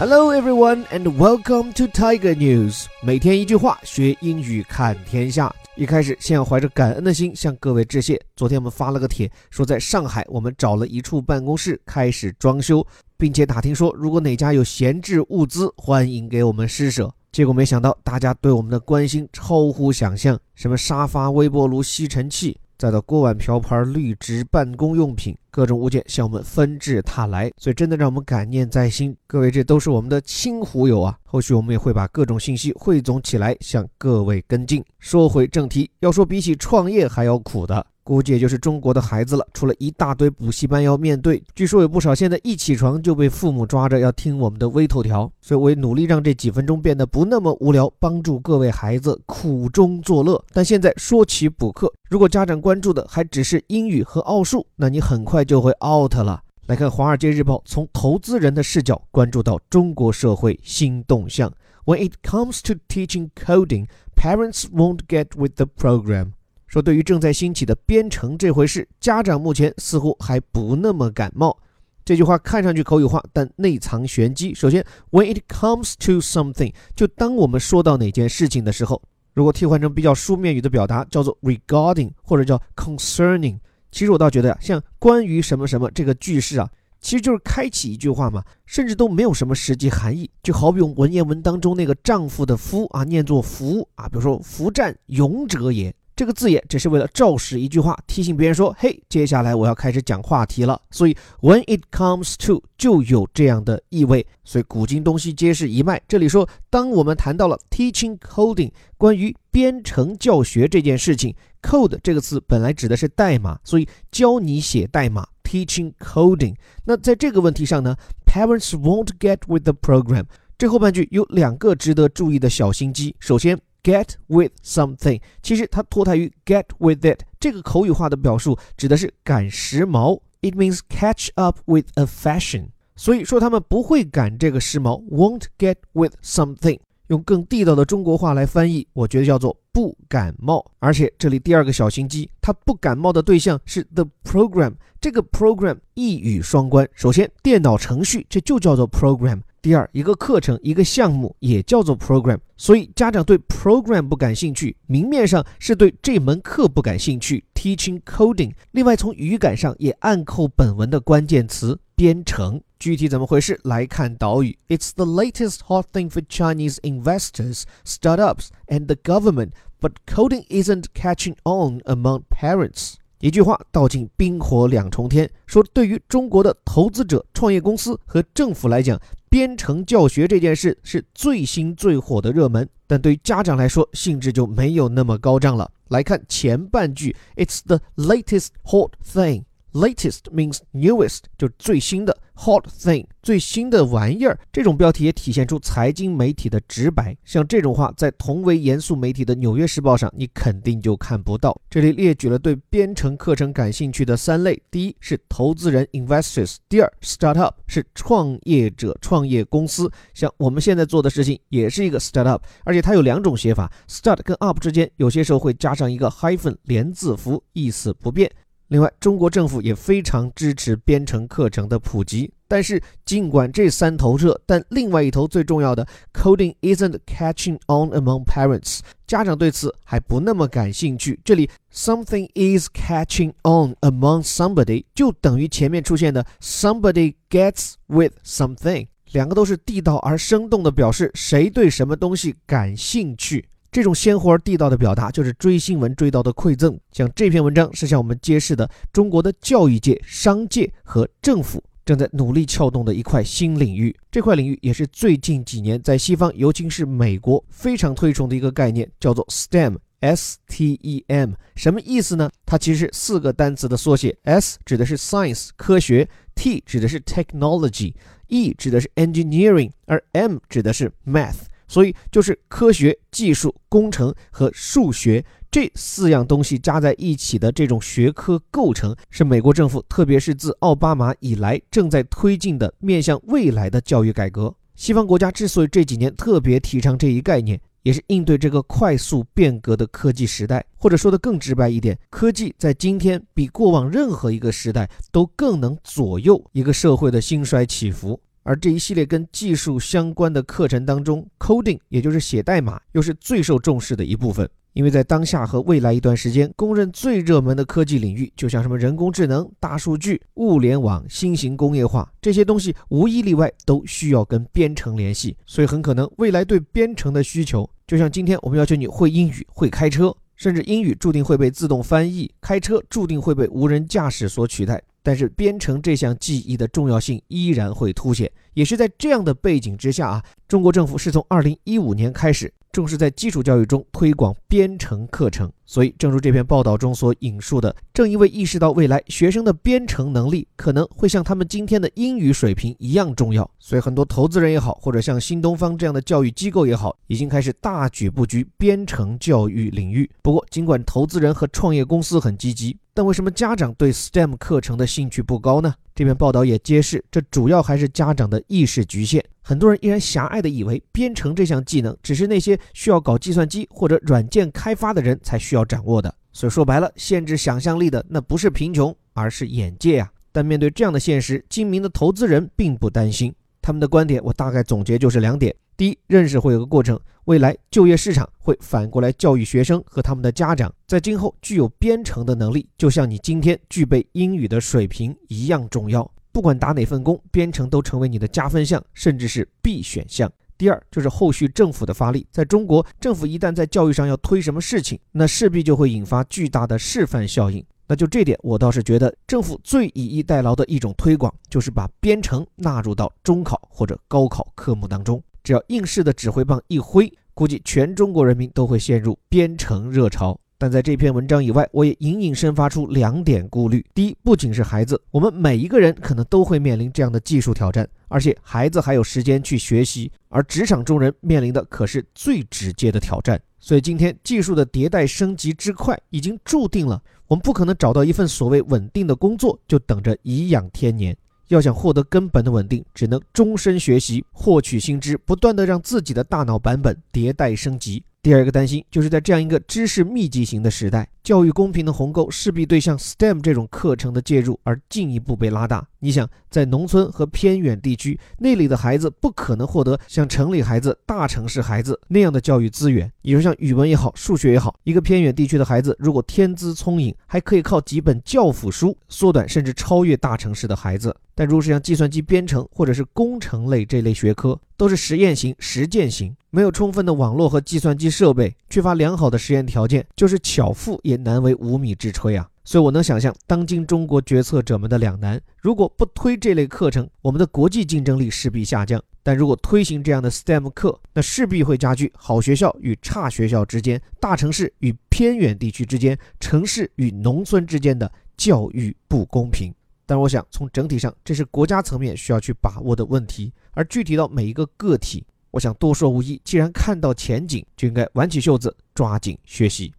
Hello everyone and welcome to Tiger News。每天一句话，学英语看天下。一开始，先要怀着感恩的心向各位致谢。昨天我们发了个帖，说在上海我们找了一处办公室开始装修，并且打听说如果哪家有闲置物资，欢迎给我们施舍。结果没想到大家对我们的关心超乎想象，什么沙发、微波炉、吸尘器。再到锅碗瓢盆、绿植、办公用品，各种物件向我们纷至沓来，所以真的让我们感念在心。各位，这都是我们的亲狐友啊！后续我们也会把各种信息汇总起来，向各位跟进。说回正题，要说比起创业还要苦的。估计也就是中国的孩子了，除了一大堆补习班要面对，据说有不少现在一起床就被父母抓着要听我们的微头条。所以我也努力让这几分钟变得不那么无聊，帮助各位孩子苦中作乐。但现在说起补课，如果家长关注的还只是英语和奥数，那你很快就会 out 了。来看《华尔街日报》从投资人的视角关注到中国社会新动向。When it comes to teaching coding, parents won't get with the program. 说，对于正在兴起的编程这回事，家长目前似乎还不那么感冒。这句话看上去口语化，但内藏玄机。首先，when it comes to something，就当我们说到哪件事情的时候，如果替换成比较书面语的表达，叫做 regarding 或者叫 concerning。其实我倒觉得呀，像关于什么什么这个句式啊，其实就是开启一句话嘛，甚至都没有什么实际含义。就好比文言文当中那个丈夫的夫啊，念作福啊，比如说夫战勇者也。这个字眼只是为了照实一句话，提醒别人说：“嘿，接下来我要开始讲话题了。”所以 when it comes to 就有这样的意味。所以古今东西皆是一脉。这里说，当我们谈到了 teaching coding，关于编程教学这件事情，code 这个词本来指的是代码，所以教你写代码 teaching coding。那在这个问题上呢，parents won't get with the program。这后半句有两个值得注意的小心机。首先。Get with something，其实它脱胎于 get with it 这个口语化的表述，指的是赶时髦。It means catch up with a fashion。所以说他们不会赶这个时髦，won't get with something。用更地道的中国话来翻译，我觉得叫做不感冒。而且这里第二个小心机，它不感冒的对象是 the program。这个 program 一语双关。首先，电脑程序这就叫做 program。第二，一个课程、一个项目也叫做 program，所以家长对 program 不感兴趣，明面上是对这门课不感兴趣，teaching coding。另外，从语感上也暗扣本文的关键词编程。具体怎么回事？来看导语：It's the latest hot thing for Chinese investors, startups, and the government, but coding isn't catching on among parents. 一句话道尽冰火两重天，说对于中国的投资者、创业公司和政府来讲，编程教学这件事是最新最火的热门，但对于家长来说，兴致就没有那么高涨了。来看前半句，It's the latest hot thing。Latest means newest，就最新的。Hot thing，最新的玩意儿。这种标题也体现出财经媒体的直白。像这种话，在同为严肃媒体的《纽约时报》上，你肯定就看不到。这里列举了对编程课程感兴趣的三类：第一是投资人 （investors），第二 startup 是创业者、创业公司。像我们现在做的事情也是一个 startup，而且它有两种写法：start 跟 up 之间有些时候会加上一个 hyphen 连字符，意思不变。另外，中国政府也非常支持编程课程的普及。但是，尽管这三头热，但另外一头最重要的 coding isn't catching on among parents，家长对此还不那么感兴趣。这里 something is catching on among somebody 就等于前面出现的 somebody gets with something，两个都是地道而生动的表示谁对什么东西感兴趣。这种鲜活而地道的表达，就是追新闻追到的馈赠。像这篇文章是向我们揭示的中国的教育界、商界和政府正在努力撬动的一块新领域。这块领域也是最近几年在西方，尤其是美国非常推崇的一个概念，叫做 STEM，S-T-E-M，什么意思呢？它其实是四个单词的缩写：S 指的是 science 科学，T 指的是 technology，E 指的是 engineering，而 M 指的是 math。所以就是科学、技术、工程和数学这四样东西加在一起的这种学科构成，是美国政府，特别是自奥巴马以来正在推进的面向未来的教育改革。西方国家之所以这几年特别提倡这一概念，也是应对这个快速变革的科技时代。或者说的更直白一点，科技在今天比过往任何一个时代都更能左右一个社会的兴衰起伏。而这一系列跟技术相关的课程当中，coding 也就是写代码，又是最受重视的一部分。因为在当下和未来一段时间，公认最热门的科技领域，就像什么人工智能、大数据、物联网、新型工业化这些东西，无一例外都需要跟编程联系。所以很可能未来对编程的需求，就像今天我们要求你会英语、会开车，甚至英语注定会被自动翻译，开车注定会被无人驾驶所取代。但是编程这项技艺的重要性依然会凸显。也是在这样的背景之下啊，中国政府是从二零一五年开始。重视在基础教育中推广编程课程，所以正如这篇报道中所引述的，正因为意识到未来学生的编程能力可能会像他们今天的英语水平一样重要，所以很多投资人也好，或者像新东方这样的教育机构也好，已经开始大举布局编程教育领域。不过，尽管投资人和创业公司很积极，但为什么家长对 STEM 课程的兴趣不高呢？这篇报道也揭示，这主要还是家长的意识局限。很多人依然狭隘地以为编程这项技能只是那些需要搞计算机或者软件开发的人才需要掌握的，所以说白了，限制想象力的那不是贫穷，而是眼界啊！但面对这样的现实，精明的投资人并不担心。他们的观点我大概总结就是两点：第一，认识会有个过程，未来就业市场会反过来教育学生和他们的家长，在今后具有编程的能力，就像你今天具备英语的水平一样重要。不管打哪份工，编程都成为你的加分项，甚至是必选项。第二，就是后续政府的发力。在中国，政府一旦在教育上要推什么事情，那势必就会引发巨大的示范效应。那就这点，我倒是觉得政府最以逸待劳的一种推广，就是把编程纳入到中考或者高考科目当中。只要应试的指挥棒一挥，估计全中国人民都会陷入编程热潮。但在这篇文章以外，我也隐隐生发出两点顾虑：第一，不仅是孩子，我们每一个人可能都会面临这样的技术挑战，而且孩子还有时间去学习，而职场中人面临的可是最直接的挑战。所以今天技术的迭代升级之快，已经注定了我们不可能找到一份所谓稳定的工作就等着颐养天年。要想获得根本的稳定，只能终身学习，获取新知，不断的让自己的大脑版本迭代升级。第二个担心，就是在这样一个知识密集型的时代，教育公平的鸿沟势必对像 STEM 这种课程的介入而进一步被拉大。你想，在农村和偏远地区，那里的孩子不可能获得像城里孩子、大城市孩子那样的教育资源。比如，像语文也好，数学也好，一个偏远地区的孩子，如果天资聪颖，还可以靠几本教辅书缩短甚至超越大城市的孩子。但如果是像计算机编程或者是工程类这类学科，都是实验型、实践型，没有充分的网络和计算机设备，缺乏良好的实验条件，就是巧妇也难为无米之炊啊！所以我能想象当今中国决策者们的两难：如果不推这类课程，我们的国际竞争力势必下降；但如果推行这样的 STEM 课，那势必会加剧好学校与差学校之间、大城市与偏远地区之间、城市与农村之间的教育不公平。但我想，从整体上，这是国家层面需要去把握的问题。而具体到每一个个体，我想多说无益。既然看到前景，就应该挽起袖子，抓紧学习。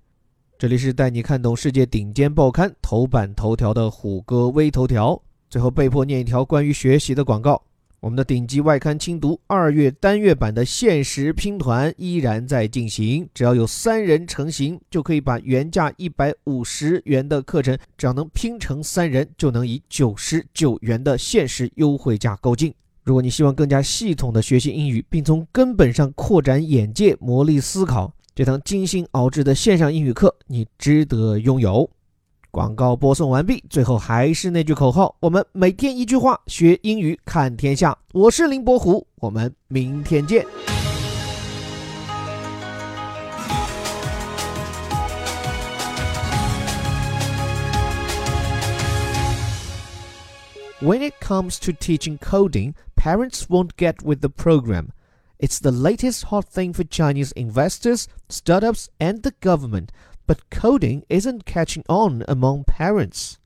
这里是带你看懂世界顶尖报刊头版头条的虎哥微头条。最后被迫念一条关于学习的广告。我们的顶级外刊精读二月单月版的限时拼团依然在进行，只要有三人成行，就可以把原价一百五十元的课程，只要能拼成三人，就能以九十九元的限时优惠价购进。如果你希望更加系统的学习英语，并从根本上扩展眼界、磨砺思考，这堂精心熬制的线上英语课，你值得拥有。广告播送完毕，最后还是那句口号：我们每天一句话，学英语看天下。我是林伯虎，我们明天见。When it comes to teaching coding, parents won't get with the program. It's the latest hot thing for Chinese investors, startups, and the government but coding isn't catching on among parents.